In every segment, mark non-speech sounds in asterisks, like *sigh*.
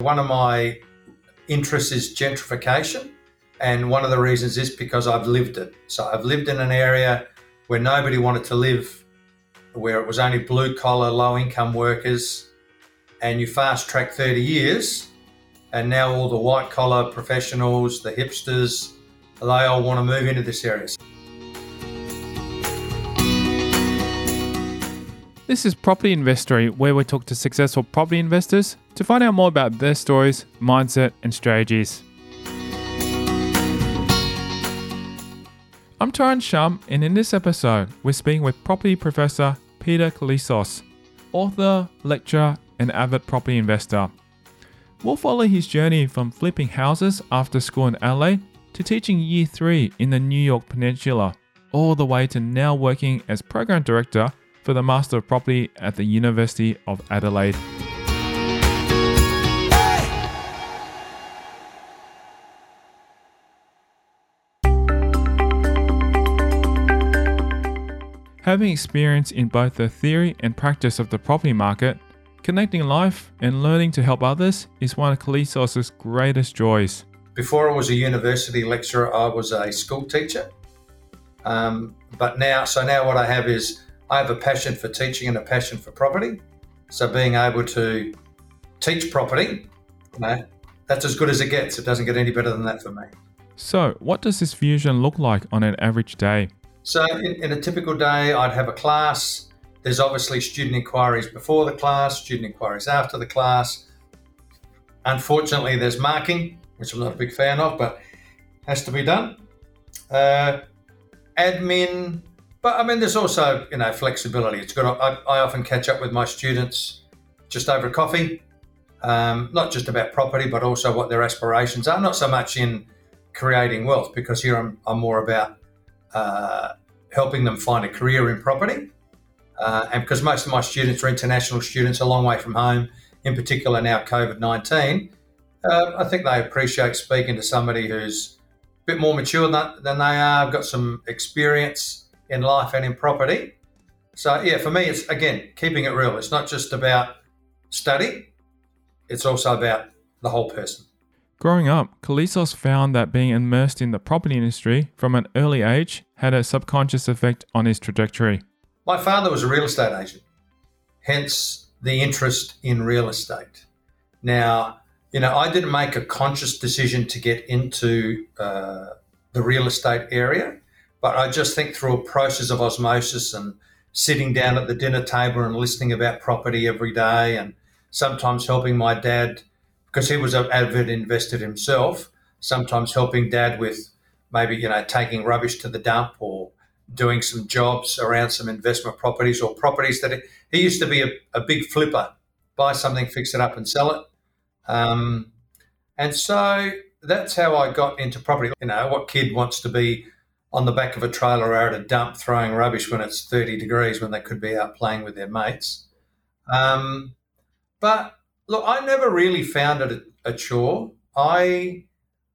One of my interests is gentrification. And one of the reasons is because I've lived it. So I've lived in an area where nobody wanted to live, where it was only blue collar, low income workers. And you fast track 30 years, and now all the white collar professionals, the hipsters, they all want to move into this area. This is Property Investory, where we talk to successful property investors to find out more about their stories, mindset, and strategies. I'm Taran Shum, and in this episode, we're speaking with property professor Peter Koulizos, author, lecturer, and avid property investor. We'll follow his journey from flipping houses after school in Adelaide to teaching year 3 in the New Yorke Peninsula, all the way to now working as program director for the Master of Property at the University of Adelaide. Having experience in both the theory and practice of the property market, connecting life and learning to help others is one of Koulizos' greatest joys. Before I was a university lecturer, I was a school teacher. Um, but now, so now what I have is I have a passion for teaching and a passion for property. So being able to teach property, you know, that's as good as it gets. It doesn't get any better than that for me. So, what does this fusion look like on an average day? So, in, in a typical day, I'd have a class. There's obviously student inquiries before the class, student inquiries after the class. Unfortunately, there's marking, which I'm not a big fan of, but has to be done. Uh, admin, but I mean, there's also you know flexibility. It's good. I, I often catch up with my students just over coffee, um, not just about property, but also what their aspirations are. Not so much in creating wealth, because here I'm, I'm more about uh, helping them find a career in property. Uh, and because most of my students are international students, a long way from home, in particular now COVID 19, uh, I think they appreciate speaking to somebody who's a bit more mature than, than they are, got some experience in life and in property. So, yeah, for me, it's again keeping it real. It's not just about study, it's also about the whole person. Growing up, Koulizos found that being immersed in the property industry from an early age had a subconscious effect on his trajectory. My father was a real estate agent, hence the interest in real estate. Now, you know, I didn't make a conscious decision to get into uh, the real estate area. But I just think through a process of osmosis and sitting down at the dinner table and listening about property every day and sometimes helping my dad because he was an avid investor himself, sometimes helping dad with maybe, you know, taking rubbish to the dump or doing some jobs around some investment properties or properties that he, used to be a, a, big flipper, buy something, fix it up and sell it. Um, and so that's how I got into property. You know, what kid wants to be on the back of a trailer or at a dump throwing rubbish when it's 30 degrees when they could be out playing with their mates. Um, but look, I never really found it a, a chore. I,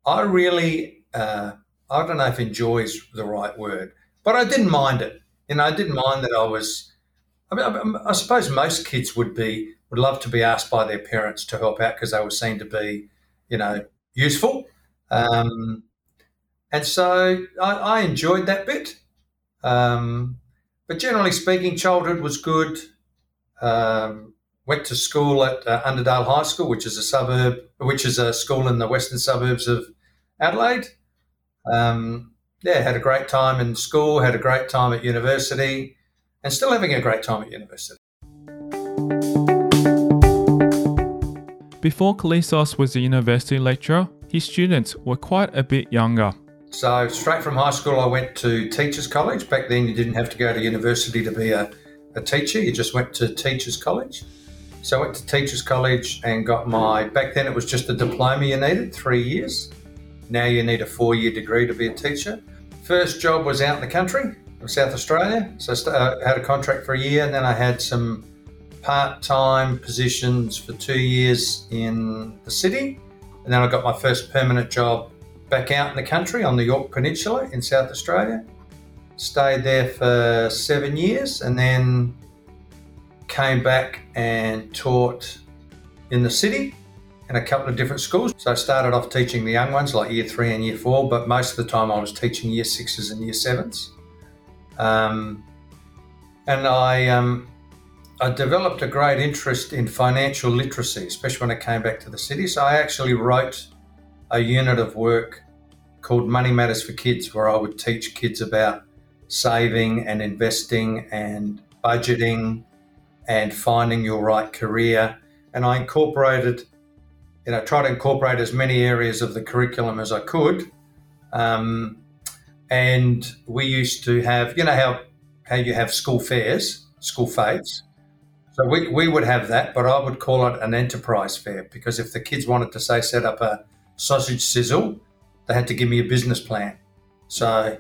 I really, uh, I don't know if enjoy is the right word, but I didn't mind it. You know, I didn't mind that I was. I mean, I, I suppose most kids would be would love to be asked by their parents to help out because they were seen to be, you know, useful. Um, and so I, I enjoyed that bit. Um, but generally speaking, childhood was good. Um, went to school at uh, Underdale High School, which is a suburb, which is a school in the western suburbs of Adelaide. Um, yeah, had a great time in school, had a great time at university, and still having a great time at university. Before Koulizos was a university lecturer, his students were quite a bit younger. So, straight from high school, I went to Teachers College. Back then, you didn't have to go to university to be a, a teacher, you just went to Teachers College. So, I went to Teachers College and got my, back then, it was just a diploma you needed, three years. Now you need a four year degree to be a teacher. First job was out in the country of South Australia. So, I uh, had a contract for a year and then I had some part time positions for two years in the city. And then I got my first permanent job back out in the country on the Yorke Peninsula in South Australia. Stayed there for seven years and then came back and taught in the city. in a couple of different schools. So I started off teaching the young ones, like year three and year four, but most of the time I was teaching year sixes and year sevens. Um, and I, um, I developed a great interest in financial literacy, especially when I came back to the city. So I actually wrote a unit of work called Money Matters for Kids, where I would teach kids about saving and investing and budgeting and finding your right career. And I incorporated, you know, try to incorporate as many areas of the curriculum as I could. Um, and we used to have, you know, how how you have school fairs, school fetes. So we, we would have that, but I would call it an enterprise fair because if the kids wanted to say set up a sausage sizzle, they had to give me a business plan. So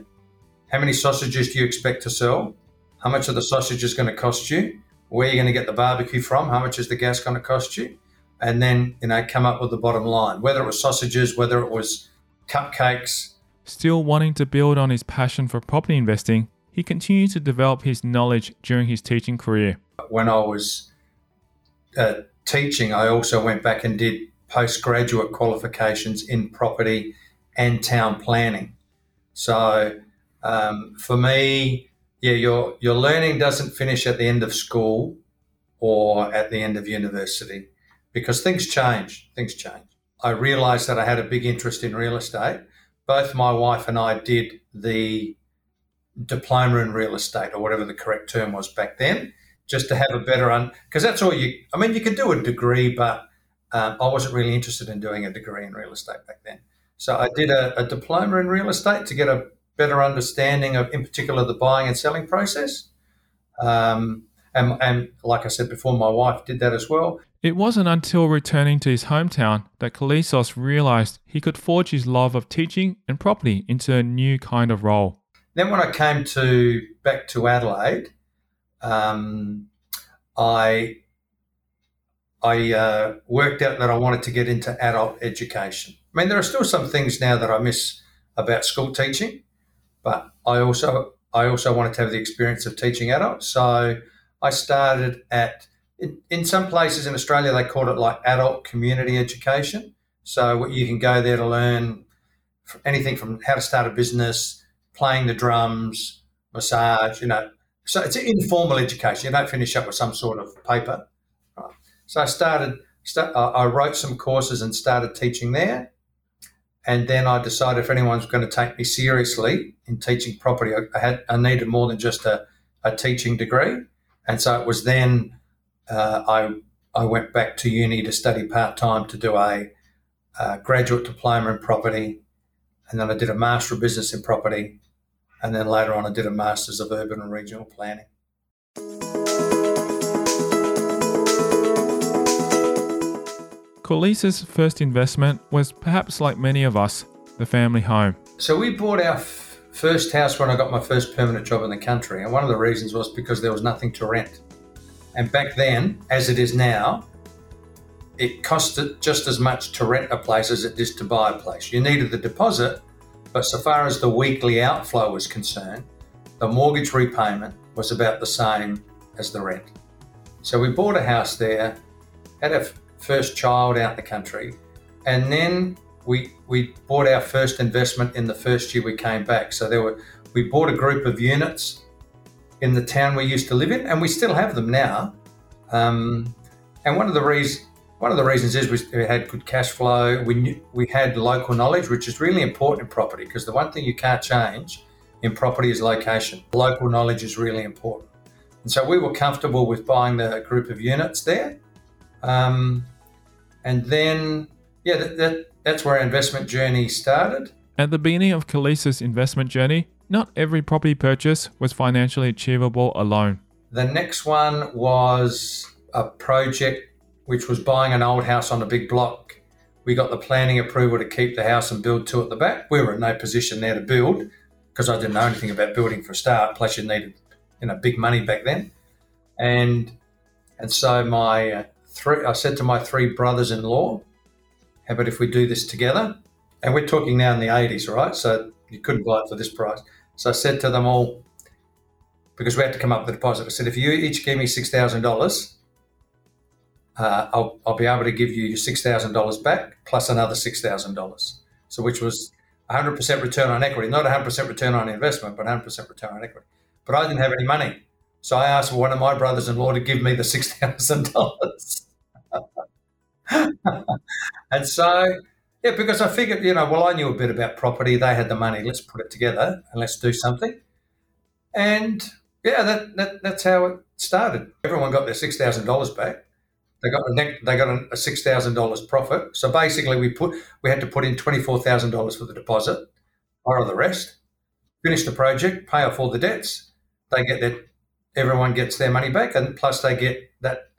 how many sausages do you expect to sell? How much are the sausages going to cost you? where are you're going to get the barbecue from, how much is the gas going to cost you, and then you know come up with the bottom line. Whether it was sausages, whether it was cupcakes. Still wanting to build on his passion for property investing, he continued to develop his knowledge during his teaching career. When I was uh, teaching, I also went back and did postgraduate qualifications in property and town planning. So um, for me, yeah, your your learning doesn't finish at the end of school or at the end of university because things change. Things change. I realized that I had a big interest in real estate. Both my wife and I did the diploma in real estate or whatever the correct term was back then, just to have a better un because that's all you. I mean, you could do a degree, but um, I wasn't really interested in doing a degree in real estate back then. So I did a, a diploma in real estate to get a better understanding of, in particular, the buying and selling process. Um, and, and like I said before, my wife did that as well. It wasn't until returning to his hometown that Koulizos realized he could forge his love of teaching and property into a new kind of role. Then, when I came to back to Adelaide, um, I I uh, worked out that I wanted to get into adult education. I mean, there are still some things now that I miss about school teaching, but I also I also wanted to have the experience of teaching adults. So I started at in, in some places in Australia they called it like adult community education. So you can go there to learn anything from how to start a business, playing the drums, massage, you know. So it's informal education. You don't finish up with some sort of paper. So I started. Start, I wrote some courses and started teaching there. And then I decided if anyone was going to take me seriously in teaching property, I, had I needed more than just a, a teaching degree. And so it was then uh, I I went back to uni to study part time to do a, a, graduate diploma in property, and then I did a master of business in property, and then later on I did a masters of urban and regional planning. Koulizos' first investment was perhaps like many of us, the family home. So we bought our f- first house when I got my first permanent job in the country, and one of the reasons was because there was nothing to rent. And back then, as it is now, it costed just as much to rent a place as it did to buy a place. You needed the deposit, but so far as the weekly outflow was concerned, the mortgage repayment was about the same as the rent. So we bought a house there, had a first child out the country, and then we we bought our first investment in the first year we came back. So there were we bought a group of units in the town we used to live in, and we still have them now. Um, and one of the reasons one of the reasons is we had good cash flow. We knew, we had local knowledge, which is really important in property because the one thing you can't change in property is location. Local knowledge is really important, and so we were comfortable with buying the group of units there. Um, and then, yeah, that, that, that's where our investment journey started. At the beginning of Koulizos' investment journey, not every property purchase was financially achievable alone. The next one was a project which was buying an old house on a big block. We got the planning approval to keep the house and build two at the back. We were in no position there to build because I didn't know anything about building for a start. Plus, you needed you know big money back then, and and so my uh, three, I said to my three brothers-in-law, "How about if we do this together?" And we're talking now in the '80s, right? So you couldn't buy it for this price. So I said to them all, because we had to come up with a deposit. I said, "If you each give me six thousand dollars, uh, I'll, I'll be able to give you your $6,000 back plus another $6,000. So, which was 100% return on equity, not 100% return on investment, but 100% return on equity. But I didn't have any money. So I asked one of my brothers in law to give me the $6,000. *laughs* and so, yeah, because I figured, you know, well, I knew a bit about property. They had the money. Let's put it together and let's do something. And yeah, that, that that's how it started. Everyone got their $6,000 back. They got a they got a six thousand dollars profit. So basically, we put we had to put in twenty four thousand dollars for the deposit, borrow the rest, finish the project, pay off all the debts. They get that everyone gets their money back, and plus they get that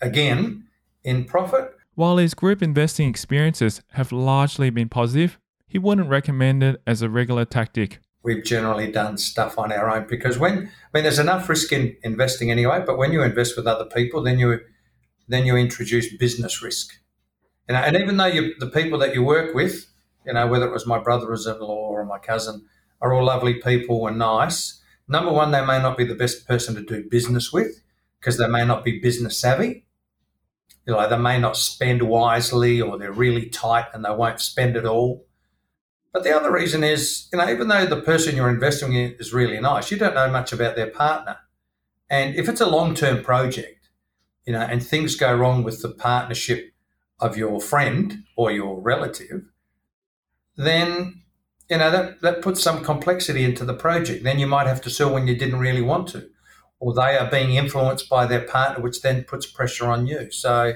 again in profit. While his group investing experiences have largely been positive, he wouldn't recommend it as a regular tactic. We've generally done stuff on our own because when I mean there's enough risk in investing anyway, but when you invest with other people, then you then you introduce business risk. You know, and even though you, the people that you work with, you know, whether it was my brother-in-law or my cousin, are all lovely people and nice. Number one, they may not be the best person to do business with because they may not be business savvy. You know, they may not spend wisely or they're really tight and they won't spend at all. But the other reason is, you know, even though the person you're investing in is really nice, you don't know much about their partner. And if it's a long term project, you know, and things go wrong with the partnership of your friend or your relative, then you know that that puts some complexity into the project. Then you might have to sell when you didn't really want to, or they are being influenced by their partner, which then puts pressure on you. So,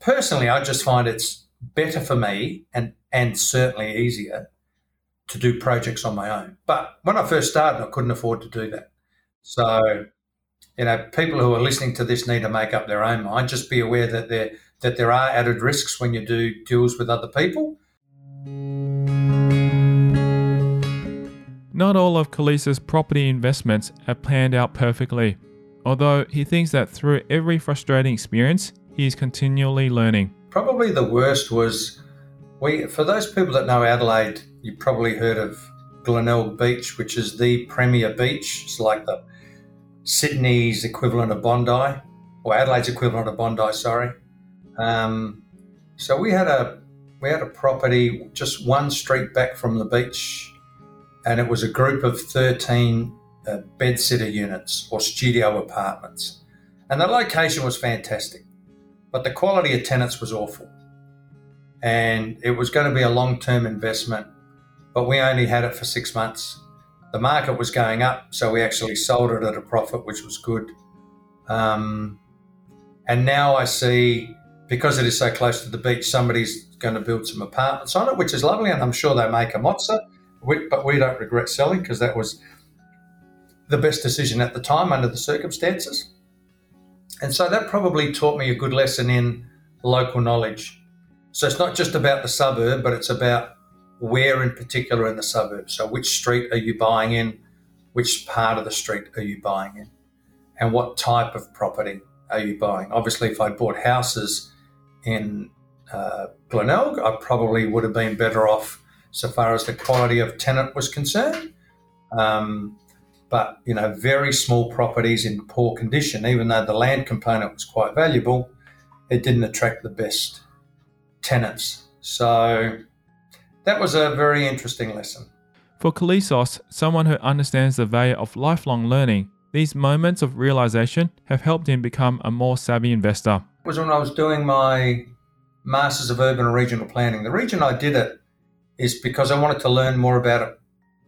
personally, I just find it's better for me and and certainly easier to do projects on my own. But when I first started, I couldn't afford to do that. So you know, people who are listening to this need to make up their own mind. Just be aware that there that there are added risks when you do deals with other people. Not all of Koulizos' property investments have planned out perfectly, although he thinks that through every frustrating experience, he is continually learning. Probably the worst was we for those people that know Adelaide, you probably heard of Glenelg Beach, which is the premier beach. It's like the Sydney's equivalent of Bondi, or Adelaide's equivalent of Bondi, sorry. Um, so we had a we had a property just one street back from the beach, and it was a group of thirteen uh, bed sitter units or studio apartments, and the location was fantastic, but the quality of tenants was awful, and it was going to be a long term investment, but we only had it for six months the market was going up, so we actually sold it at a profit, which was good. Um, and now I see, because it is so close to the beach, somebody's going to build some apartments on it, which is lovely, and I'm sure they make a mozza. But we don't regret selling because that was the best decision at the time under the circumstances. And so that probably taught me a good lesson in local knowledge. So it's not just about the suburb, but it's about where in particular in the suburb. So, which street are you buying in? Which part of the street are you buying in? And what type of property are you buying? Obviously, if I bought houses in uh, Glenelg, I probably would have been better off so far as the quality of tenant was concerned. Um, but you know, very small properties in poor condition, even though the land component was quite valuable, it didn't attract the best tenants. So that was a very interesting lesson. For Koulizos, someone who understands the value of lifelong learning, these moments of realization have helped him become a more savvy investor. It was when I was doing my Masters of Urban and Regional Planning. The region I did it is because I wanted to learn more about it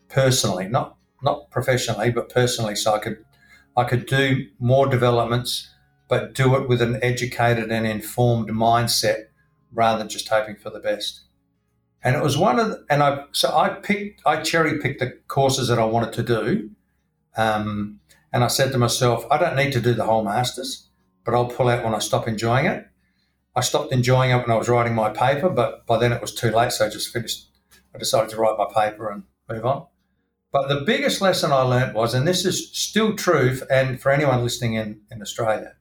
personally, not not professionally, but personally, so I could I could do more developments, but do it with an educated and informed mindset rather than just hoping for the best and it was one of the, and I so I picked I cherry picked the courses that I wanted to do, um, and I said to myself, I don't need to do the whole masters, but I'll pull out when I stop enjoying it. I stopped enjoying it when I was writing my paper, but by then it was too late, so I just finished. I decided to write my paper and move on. But the biggest lesson I learned was, and this is still true, and for anyone listening in in Australia,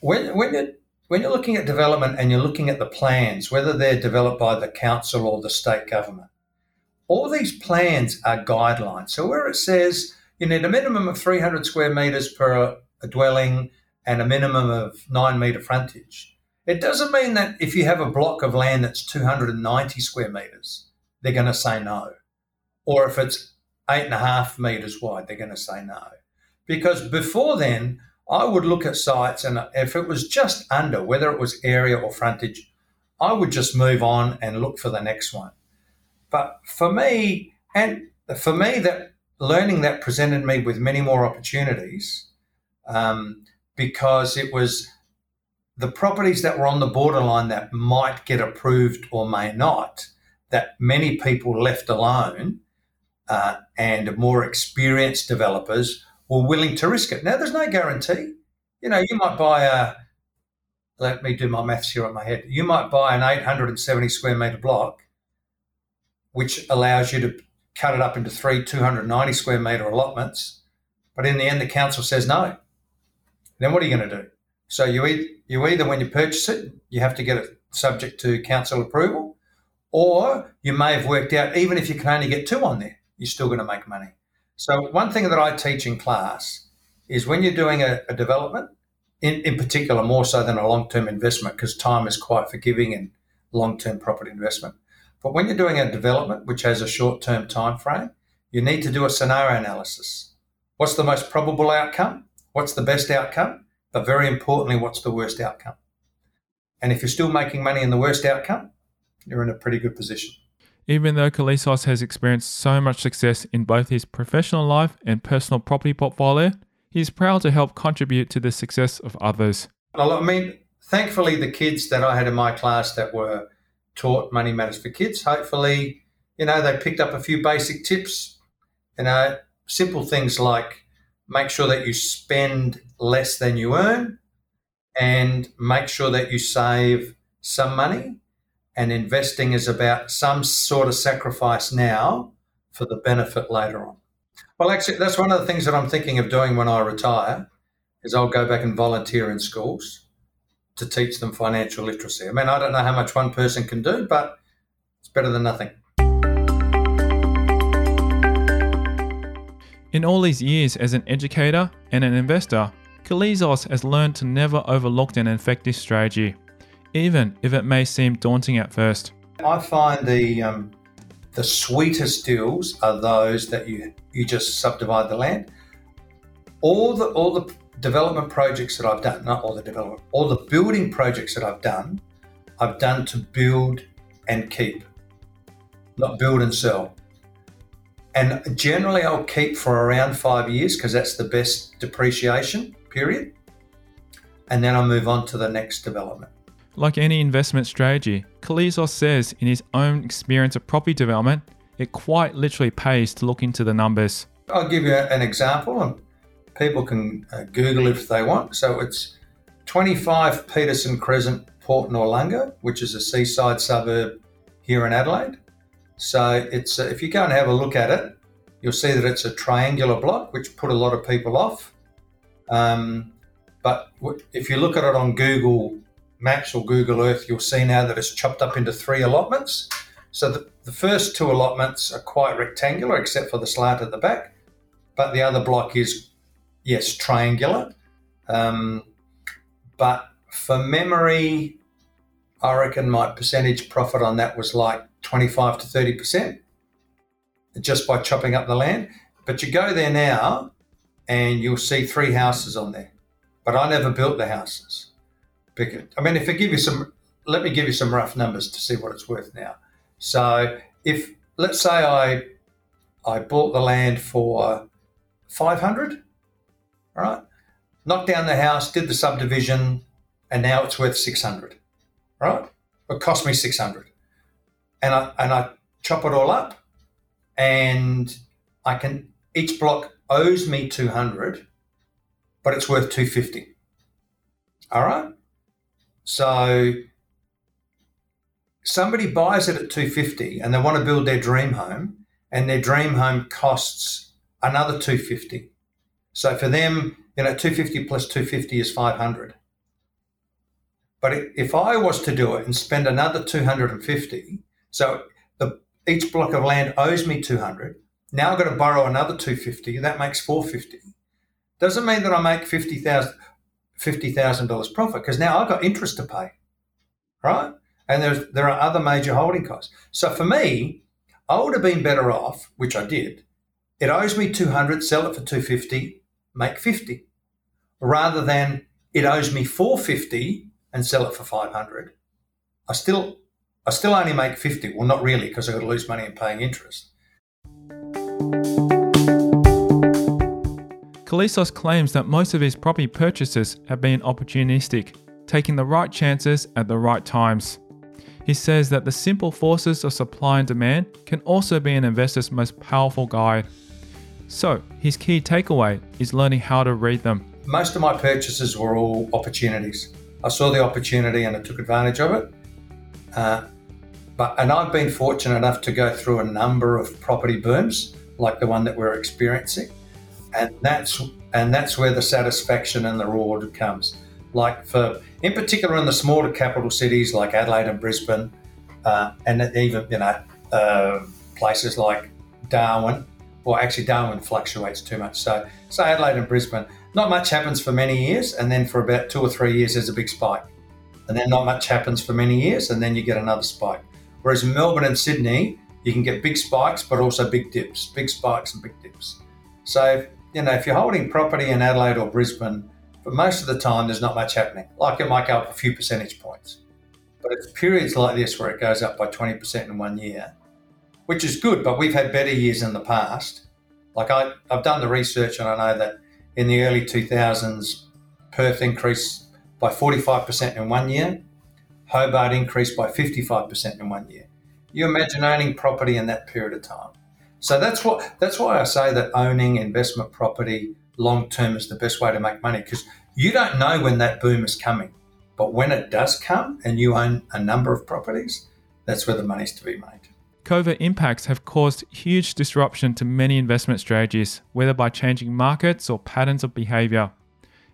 when when it when you're looking at development and you're looking at the plans, whether they're developed by the council or the state government, all these plans are guidelines. So where it says you need a minimum of 300 square metres per a dwelling and a minimum of nine metre frontage, it doesn't mean that if you have a block of land that's 290 square metres, they're going to say no. Or if it's eight and a half metres wide, they're going to say no. Because before then, I would look at sites and if it was just under, whether it was area or frontage, I would just move on and look for the next one. But for me, and for me, that learning that presented me with many more opportunities um, because it was the properties that were on the borderline that might get approved or may not, that many people left alone uh, and more experienced developers were willing to risk it. Now, there's no guarantee. You know, you might buy a, let me do my maths here on my head. You might buy an 870 square metre block, which allows you to cut it up into three 290 square metre allotments. But in the end, the council says no. Then what are you going to do? So you, e- you either, when you purchase it, you have to get it subject to council approval, or you may have worked out, even if you can only get two on there, you're still going to make money. So one thing that I teach in class is when you're doing a, a development, in, in particular more so than a long-term investment, because time is quite forgiving in long-term property investment. But when you're doing a development which has a short-term time frame, you need to do a scenario analysis. What's the most probable outcome? What's the best outcome? But very importantly, what's the worst outcome? And if you're still making money in the worst outcome, you're in a pretty good position. Even though Koulizos has experienced so much success in both his professional life and personal property portfolio, he is proud to help contribute to the success of others. Well, I mean, thankfully, the kids that I had in my class that were taught Money Matters for Kids, hopefully, you know, they picked up a few basic tips, you know, simple things like make sure that you spend less than you earn and make sure that you save some money and investing is about some sort of sacrifice now for the benefit later on. Well, actually, that's one of the things that I'm thinking of doing when I retire. Is I'll go back and volunteer in schools to teach them financial literacy. I mean, I don't know how much one person can do, but it's better than nothing. In all these years as an educator and an investor, Koulizos has learned to never overlook an effective strategy even if it may seem daunting at first. I find the um, the sweetest deals are those that you you just subdivide the land. All the all the development projects that I've done, not all the development, all the building projects that I've done, I've done to build and keep, not build and sell. And generally, I'll keep for around five years because that's the best depreciation period. And then I'll move on to the next development. Like any investment strategy, Koulizos says in his own experience of property development, it quite literally pays to look into the numbers. I'll give you an example, and people can uh, Google if they want. So it's 25 Peterson Crescent, Port Noarlunga, which is a seaside suburb here in Adelaide. So it's uh, if you go and have a look at it, you'll see that it's a triangular block, which put a lot of people off. Um, but if you look at it on Google Maps or Google Earth, you'll see now that it's chopped up into three allotments. So the, the first two allotments are quite rectangular, except for the slant at the back, but the other block is, yes, triangular. Um, but for memory, I reckon my percentage profit on that was like 25 to 30% just by chopping up the land. But you go there now and you'll see three houses on there. But I never built the houses. Because, I mean, if I give you some, let me give you some rough numbers to see what it's worth now. So if let's say I I bought the land for five hundred, all right, knocked down the house, did the subdivision, and now it's worth six hundred, right? It cost me six hundred, and I and I chop it all up, and I can each block owes me two hundred, but it's worth two fifty. All right. So somebody buys it at 250 and they want to build their dream home and their dream home costs another 250. So for them, you know, 250 plus 250 is 500. But if I was to do it and spend another 250, so the, each block of land owes me 200. Now I've got to borrow another 250. That makes 450. Doesn't mean that I make 50,000. $50,000 profit because now I've got interest to pay, right? And there's, there are other major holding costs. So for me, I would have been better off, which I did. It owes me 200, sell it for 250, make 50, rather than it owes me 450 and sell it for 500. I still, I still only make 50. Well, not really, because I've got to lose money in paying interest. Koulizos claims that most of his property purchases have been opportunistic, taking the right chances at the right times. He says that the simple forces of supply and demand can also be an investor's most powerful guide. So, his key takeaway is learning how to read them. Most of my purchases were all opportunities. I saw the opportunity and I took advantage of it. Uh, but and I've been fortunate enough to go through a number of property booms, like the one that we're experiencing and that's and that's where the satisfaction and the reward comes. Like for, in particular, in the smaller capital cities like Adelaide and Brisbane, uh, and even you know uh, places like Darwin. Well, actually, Darwin fluctuates too much. So, say Adelaide and Brisbane, not much happens for many years, and then for about two or three years, there's a big spike, and then not much happens for many years, and then you get another spike. Whereas in Melbourne and Sydney, you can get big spikes, but also big dips, big spikes and big dips. So you know, if you're holding property in Adelaide or Brisbane, for most of the time, there's not much happening. Like it might go up a few percentage points. But it's periods like this where it goes up by 20% in one year, which is good, but we've had better years in the past. Like I, I've done the research and I know that in the early 2000s, Perth increased by 45% in one year, Hobart increased by 55% in one year. You imagine owning property in that period of time. So that's what that's why I say that owning investment property long term is the best way to make money because you don't know when that boom is coming. But when it does come and you own a number of properties, that's where the money's to be made. COVID impacts have caused huge disruption to many investment strategies, whether by changing markets or patterns of behavior.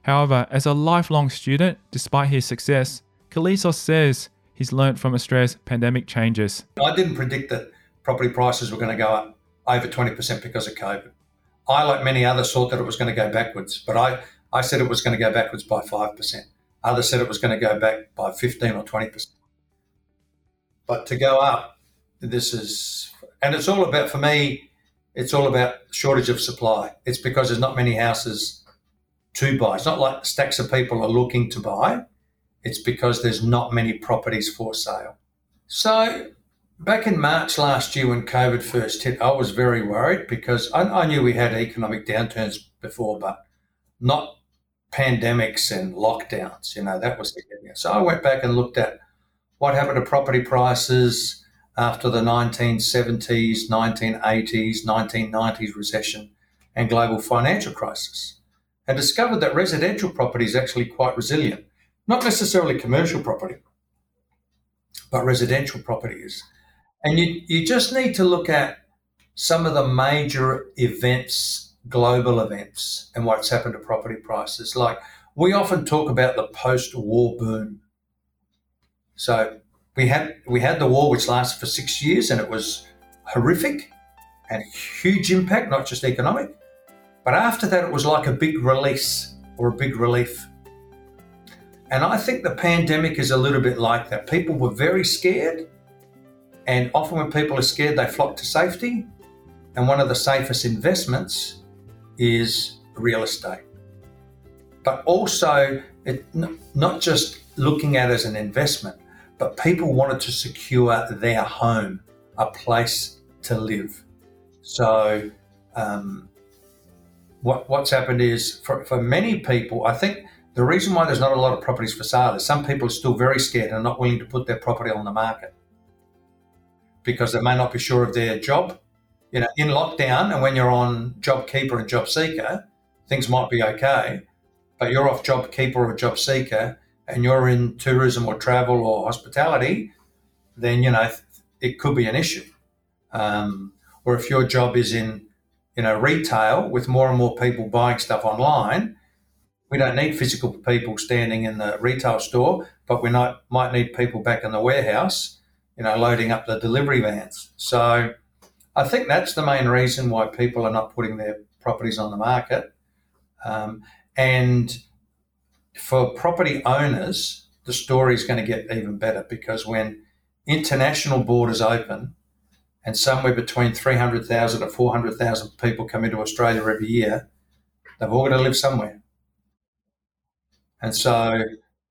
However, as a lifelong student, despite his success, Koulizos says he's learned from Australia's pandemic changes. I didn't predict that property prices were going to go up over 20% because of COVID. I, like many others, thought that it was going to go backwards, but I, I said it was going to go backwards by 5%. Others said it was going to go back by 15 or 20%. But to go up, this is, and it's all about, for me, it's all about shortage of supply. It's because there's not many houses to buy. It's not like stacks of people are looking to buy. It's because there's not many properties for sale. So Back in March last year, when COVID first hit, I was very worried because I, I knew we had economic downturns before, but not pandemics and lockdowns. You know, that was the thing. So I went back and looked at what happened to property prices after the 1970s, 1980s, 1990s recession and global financial crisis and discovered that residential property is actually quite resilient. Not necessarily commercial property, but residential property is. And you, you just need to look at some of the major events, global events, and what's happened to property prices. Like we often talk about the post-war boom. So we had we had the war which lasted for six years and it was horrific and huge impact, not just economic. But after that it was like a big release or a big relief. And I think the pandemic is a little bit like that. People were very scared and often, when people are scared, they flock to safety. And one of the safest investments is real estate. But also, it, not just looking at it as an investment, but people wanted to secure their home, a place to live. So, um, what, what's happened is for, for many people, I think the reason why there's not a lot of properties for sale is some people are still very scared and not willing to put their property on the market because they may not be sure of their job. You know, in lockdown and when you're on JobKeeper and JobSeeker, things might be okay, but you're off JobKeeper or JobSeeker and you're in tourism or travel or hospitality, then you know it could be an issue. Um, or if your job is in you know retail with more and more people buying stuff online, we don't need physical people standing in the retail store, but we not, might need people back in the warehouse you know, loading up the delivery vans. So I think that's the main reason why people are not putting their properties on the market. Um, and for property owners, the story is going to get even better because when international borders open and somewhere between 300,000 to 400,000 people come into Australia every year, they've all got to live somewhere. And so,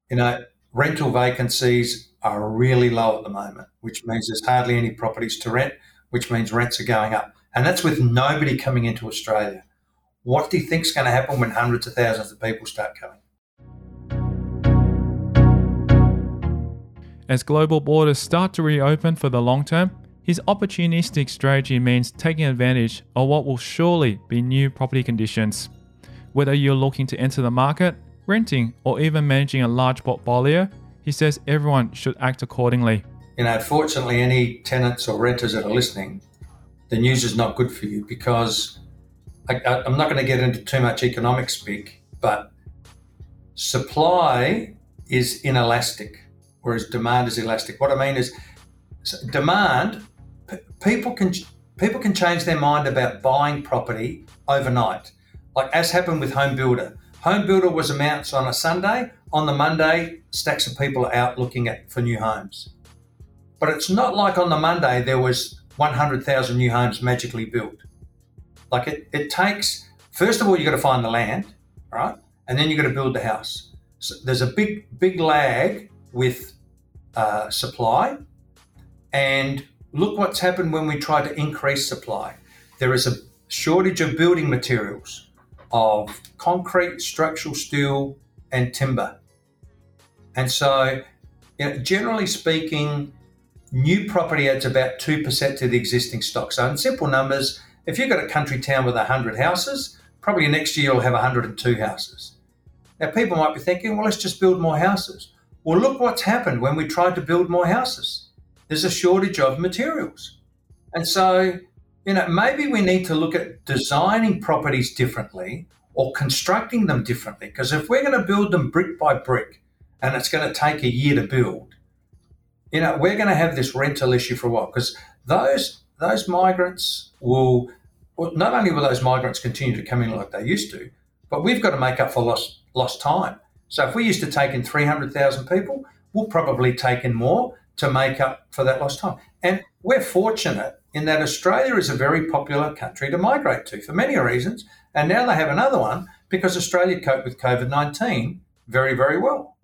you know, rental vacancies are really low at the moment, which means there's hardly any properties to rent, which means rents are going up. And that's with nobody coming into Australia. What do you think is going to happen when hundreds of thousands of people start coming? As global borders start to reopen for the long term, his opportunistic strategy means taking advantage of what will surely be new property conditions. Whether you're looking to enter the market, renting, or even managing a large portfolio, he says everyone should act accordingly. You know, fortunately, any tenants or renters that are listening, the news is not good for you because I, am not going to get into too much economic speak, but supply is inelastic whereas demand is elastic. What I mean is, demand p- people can people can change their mind about buying property overnight, like as happened with Home Builder. Home Builder was announced on a Sunday. On the Monday, stacks of people are out looking at for new homes. But it's not like on the Monday there was 100,000 new homes magically built. Like it, it takes, first of all, you've got to find the land, right? And then you've got to build the house. So there's a big, big lag with uh, supply. And look what's happened when we try to increase supply. There is a shortage of building materials, of concrete, structural steel, and timber. And so, you know, generally speaking, new property adds about 2% to the existing stock. So, in simple numbers, if you've got a country town with 100 houses, probably next year you'll have 102 houses. Now, people might be thinking, well, let's just build more houses. Well, look what's happened when we tried to build more houses. There's a shortage of materials. And so, you know, maybe we need to look at designing properties differently or constructing them differently. Because if we're going to build them brick by brick and it's going to take a year to build, you know, we're going to have this rental issue for a while because those those migrants will well, not only will those migrants continue to come in like they used to, but we've got to make up for lost lost time. So if we used to take in 300,000 people, we'll probably take in more to make up for that lost time. And we're fortunate in that Australia is a very popular country to migrate to for many reasons. And now they have another one because Australia coped with COVID 19 very, very well.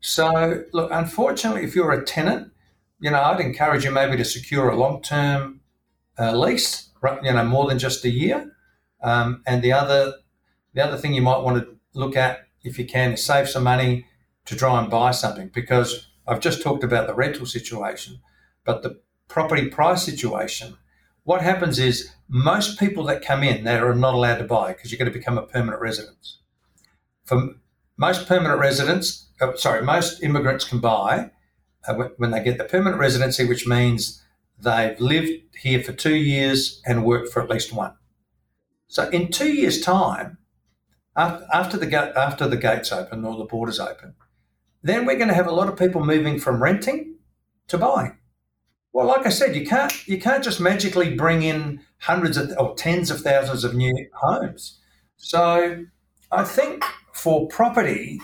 So, look, unfortunately, if you're a tenant, you know, I'd encourage you maybe to secure a long term uh, lease, you know, more than just a year. Um, and the other, the other thing you might want to look at if you can, is save some money to try and buy something because I've just talked about the rental situation, but the property price situation. What happens is most people that come in they are not allowed to buy because you're going to become a permanent resident. For most permanent residents, uh, sorry, most immigrants can buy uh, when they get the permanent residency, which means they've lived here for two years and worked for at least one. So in two years' time, after the after the gates open or the borders open, then we're going to have a lot of people moving from renting to buying. Well, like I said, you can't you can't just magically bring in hundreds of or tens of thousands of new homes. So I think for property,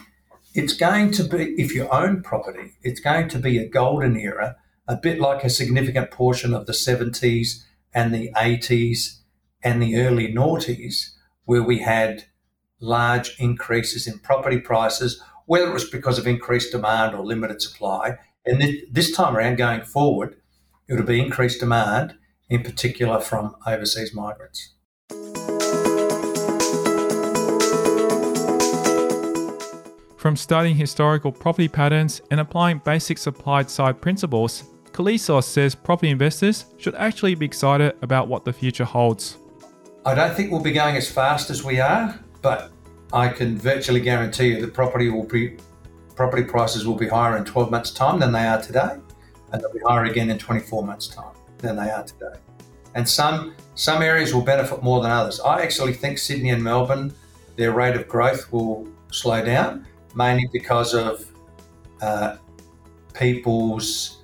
it's going to be if you own property, it's going to be a golden era, a bit like a significant portion of the 70s and the 80s and the early noughties, where we had large increases in property prices, whether it was because of increased demand or limited supply. And this time around, going forward, it would be increased demand, in particular from overseas migrants. From studying historical property patterns and applying basic supply side principles, Koulizos says property investors should actually be excited about what the future holds. I don't think we'll be going as fast as we are, but I can virtually guarantee you that property will be property prices will be higher in 12 months' time than they are today, and they'll be higher again in 24 months' time than they are today. And some some areas will benefit more than others. I actually think Sydney and Melbourne, their rate of growth will slow down, mainly because of uh, people's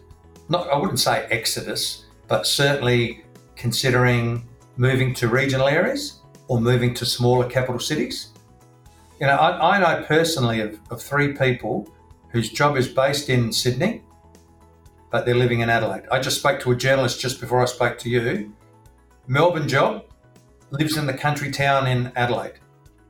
not I wouldn't say exodus, but certainly considering moving to regional areas or moving to smaller capital cities. You know, I, I know personally of, of three people whose job is based in Sydney, but they're living in Adelaide. I just spoke to a journalist just before I spoke to you. Melbourne job, lives in the country town in Adelaide.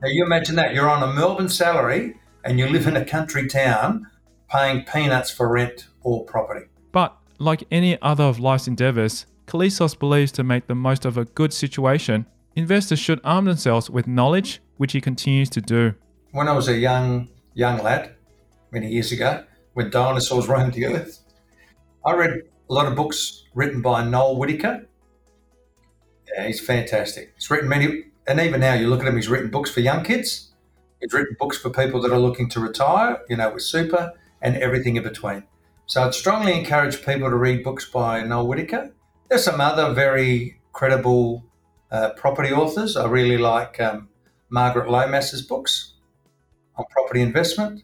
Now you imagine that you're on a Melbourne salary and you live in a country town paying peanuts for rent or property. But like any other of life's endeavors, Koulizos believes to make the most of a good situation, investors should arm themselves with knowledge, which he continues to do. When I was a young young lad, many years ago, when dinosaurs *laughs* roamed the earth, I read a lot of books written by Noel Whittaker. Yeah, he's fantastic. He's written many, and even now you look at him, he's written books for young kids. He's written books for people that are looking to retire, you know, with super and everything in between. So I'd strongly encourage people to read books by Noel Whittaker. There's some other very credible uh, property authors. I really like um, Margaret Lomas's books on property investment.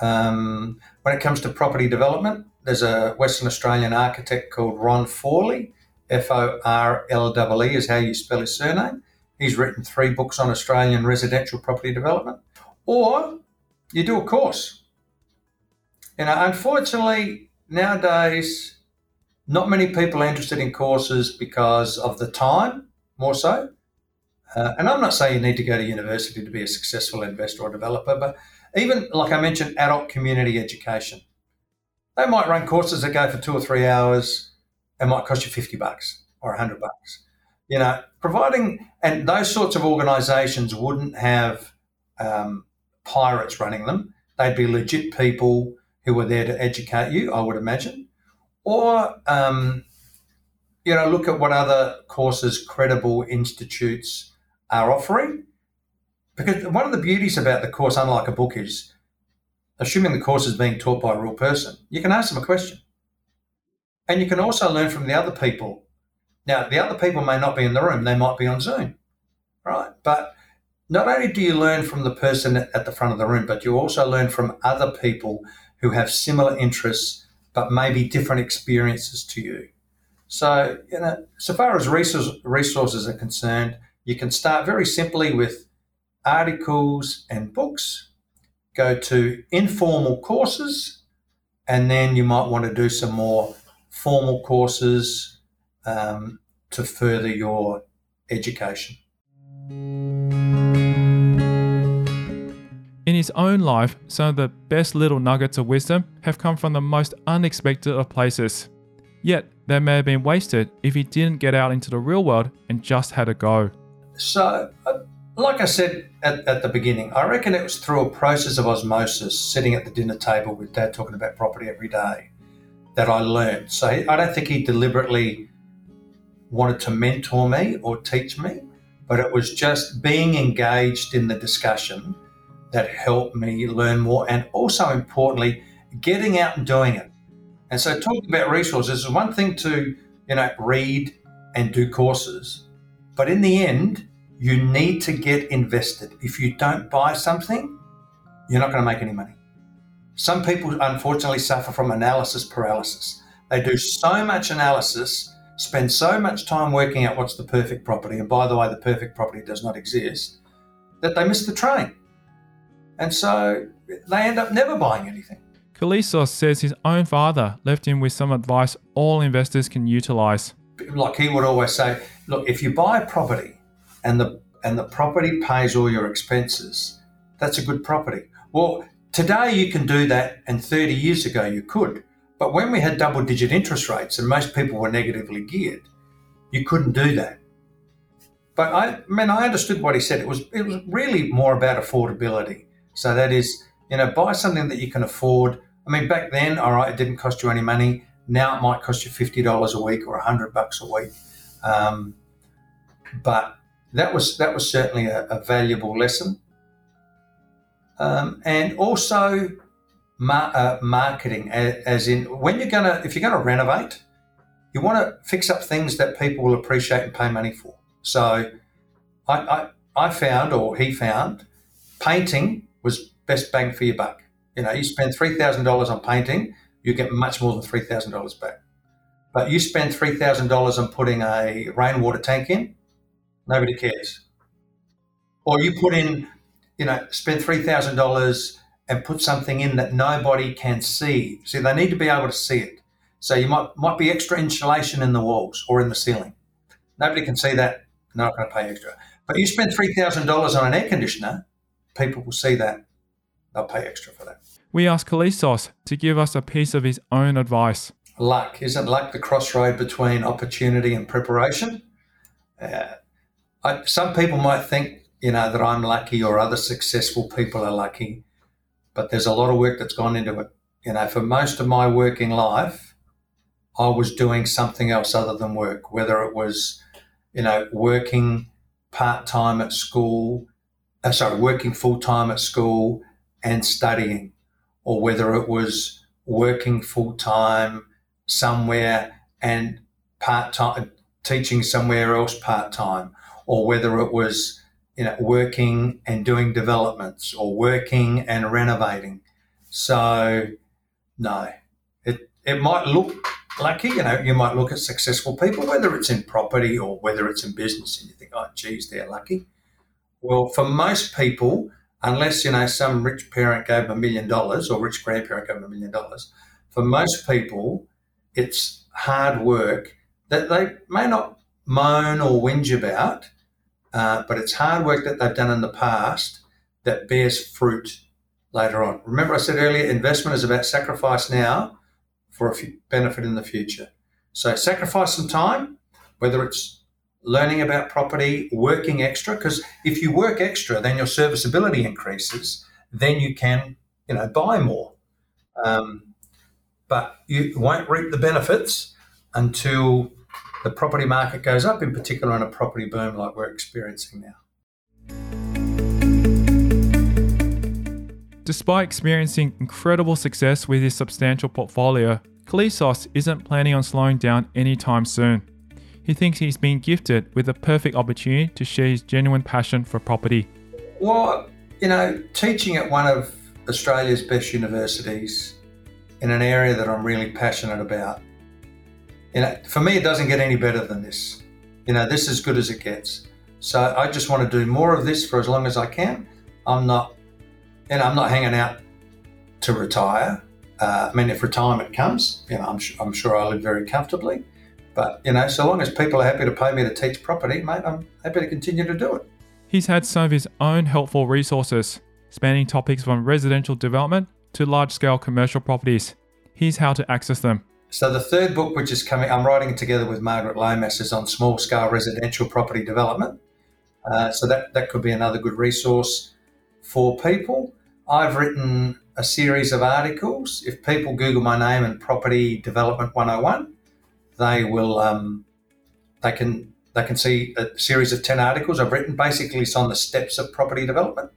Um, when it comes to property development, there's a Western Australian architect called Ron Forlee. F O R L E E is how you spell his surname. He's written three books on Australian residential property development. Or you do a course. You know, unfortunately, nowadays, not many people are interested in courses because of the time, more so. Uh, and I'm not saying you need to go to university to be a successful investor or developer, but even like I mentioned, adult community education. They might run courses that go for two or three hours and might cost you 50 bucks or 100 bucks. You know, providing, and those sorts of organizations wouldn't have um, pirates running them. They'd be legit people who were there to educate you, I would imagine. Or, um, you know, look at what other courses credible institutes are offering. Because one of the beauties about the course, unlike a book, is assuming the course is being taught by a real person, you can ask them a question. And you can also learn from the other people. Now, the other people may not be in the room, they might be on Zoom, right? But not only do you learn from the person at the front of the room, but you also learn from other people who have similar interests, but maybe different experiences to you. So, you know, so far as resources are concerned, you can start very simply with articles and books go to informal courses, and then you might want to do some more formal courses um, to further your education. In his own life, some of the best little nuggets of wisdom have come from the most unexpected of places. Yet, they may have been wasted if he didn't get out into the real world and just had a go. So, uh, like I said at, at, the beginning, I reckon it was through a process of osmosis, sitting at the dinner table with dad talking about property every day, that I learned. So I don't think he deliberately wanted to mentor me or teach me, but it was just being engaged in the discussion that helped me learn more and also importantly, getting out and doing it. And so talking about resources is one thing to, you know, read and do courses, but in the end, you need to get invested. If you don't buy something, you're not going to make any money. Some people unfortunately suffer from analysis paralysis. They do so much analysis, spend so much time working out what's the perfect property, and by the way, the perfect property does not exist, that they miss the train. And so they end up never buying anything. Koulizos says his own father left him with some advice all investors can utilize. Like he would always say, look, if you buy a property and the and the property pays all your expenses, that's a good property. Well, today you can do that, and 30 years ago you could. But when we had double digit interest rates and most people were negatively geared, you couldn't do that. But I, I mean, I understood what he said. It was it was really more about affordability. So that is, you know, buy something that you can afford. I mean, back then, all right, it didn't cost you any money. Now it might cost you fifty dollars a week or hundred bucks a week. Um, but that was that was certainly a, a valuable lesson. Um, and also mar- uh, marketing, as, as, in when you're gonna if you're gonna renovate, you want to fix up things that people will appreciate and pay money for. So, I, I, I found or he found painting was best bang for your buck. You know, you spend three thousand dollars on painting, you get much more than three thousand dollars back. But you spend three thousand dollars on putting a rainwater tank in, Nobody cares. Or you put in, you know, spend $3,000 and put something in that nobody can see. See, they need to be able to see it. So you might might be extra insulation in the walls or in the ceiling. Nobody can see that. They're not going to pay extra. But you spend three thousand dollars on an air conditioner, people will see that. They'll pay extra for that. We asked Koulizos to give us a piece of his own advice. Luck isn't luck the crossroad between opportunity and preparation. Uh, I, some people might think, you know, that I'm lucky or other successful people are lucky, but there's a lot of work that's gone into it. You know, for most of my working life, I was doing something else other than work, whether it was, you know, working part time at school, uh, sorry, working full time at school and studying, or whether it was working full time somewhere and part time teaching somewhere else part time, or whether it was you know working and doing developments or working and renovating. So no, it it might look lucky. You know, you might look at successful people, whether it's in property or whether it's in business, and you think, oh, geez, they're lucky. Well, for most people, unless you know some rich parent gave them a million dollars or rich grandparent gave them a million dollars, for most people, it's hard work that they may not moan or whinge about, uh, but it's hard work that they've done in the past that bears fruit later on. Remember, I said earlier, investment is about sacrifice now for a benefit in the future. So sacrifice some time, whether it's learning about property, working extra, because if you work extra, then your serviceability increases. Then you can, you know, buy more. Um, but you won't reap the benefits until the property market goes up, in particular in a property boom like we're experiencing now. Despite experiencing incredible success with his substantial portfolio, Koulizos isn't planning on slowing down anytime soon. He thinks he's been gifted with a perfect opportunity to share his genuine passion for property. Well, you know, teaching at one of Australia's best universities in an area that I'm really passionate about, you know, for me, it doesn't get any better than this. You know, this is as good as it gets. So I just want to do more of this for as long as I can. I'm not, you know, I'm not hanging out to retire. Uh, I mean, if retirement comes, you know, I'm, I'm sure I'll live very comfortably. But, you know, so long as people are happy to pay me to teach property, mate, I'm happy to continue to do it. He's had some of his own helpful resources, spanning topics from residential development to large scale commercial properties. Here's how to access them. So, the third book, which is coming, I'm writing it together with Margaret Lomas, is on small scale residential property development. Uh, so, that, that could be another good resource for people. I've written a series of articles. If people Google my name and Property Development 101, they will um, they can they can see a series of 10 articles I've written. Basically, it's on the steps of property development.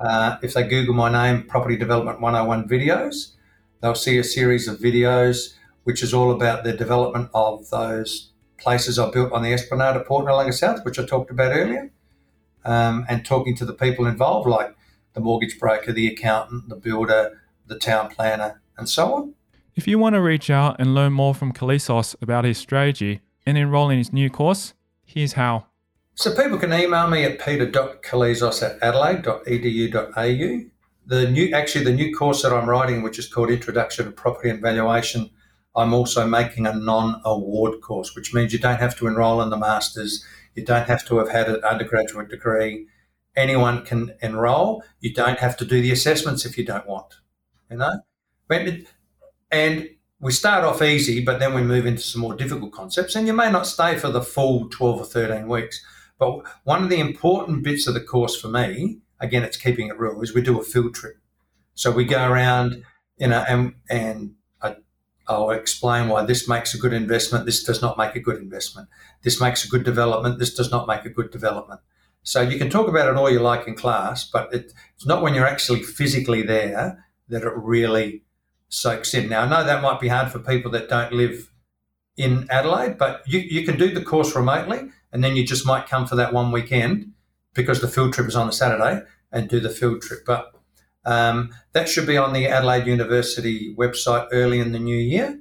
Uh, if they Google my name, Property Development 101 videos, they'll see a series of videos which is all about the development of those places I built on the Esplanade at Port Noarlunga South, which I talked about earlier, um, and talking to the people involved, like the mortgage broker, the accountant, the builder, the town planner, and so on. If you want to reach out and learn more from Koulizos about his strategy and enroll in his new course, here's how. So people can email me at peter.koulizos at adelaide.edu.au. The new, actually, the new course that I'm writing, which is called Introduction to Property and Valuation, I'm also making a non-award course, which means you don't have to enrol in the masters, you don't have to have had an undergraduate degree. Anyone can enrol. You don't have to do the assessments if you don't want. You know, and we start off easy, but then we move into some more difficult concepts. And you may not stay for the full 12 or 13 weeks. But one of the important bits of the course for me, again, it's keeping it real, is we do a field trip. So we go around, you know, and, and I'll explain why this makes a good investment, this does not make a good investment. This makes a good development, this does not make a good development. So you can talk about it all you like in class, but it, it's not when you're actually physically there that it really soaks in. Now, I know that might be hard for people that don't live in Adelaide, but you, you can do the course remotely and then you just might come for that one weekend because the field trip is on a Saturday and do the field trip. But um, that should be on the Adelaide University website early in the new year.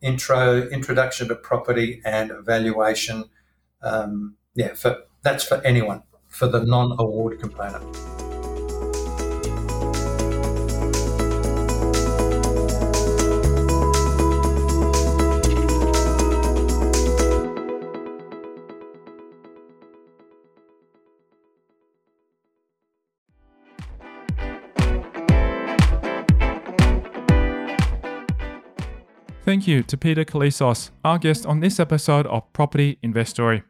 Intro, introduction to property and valuation. Um, yeah, for that's for anyone for the non-award component. Thank you to Peter Koulizos, our guest on this episode of Property Investory.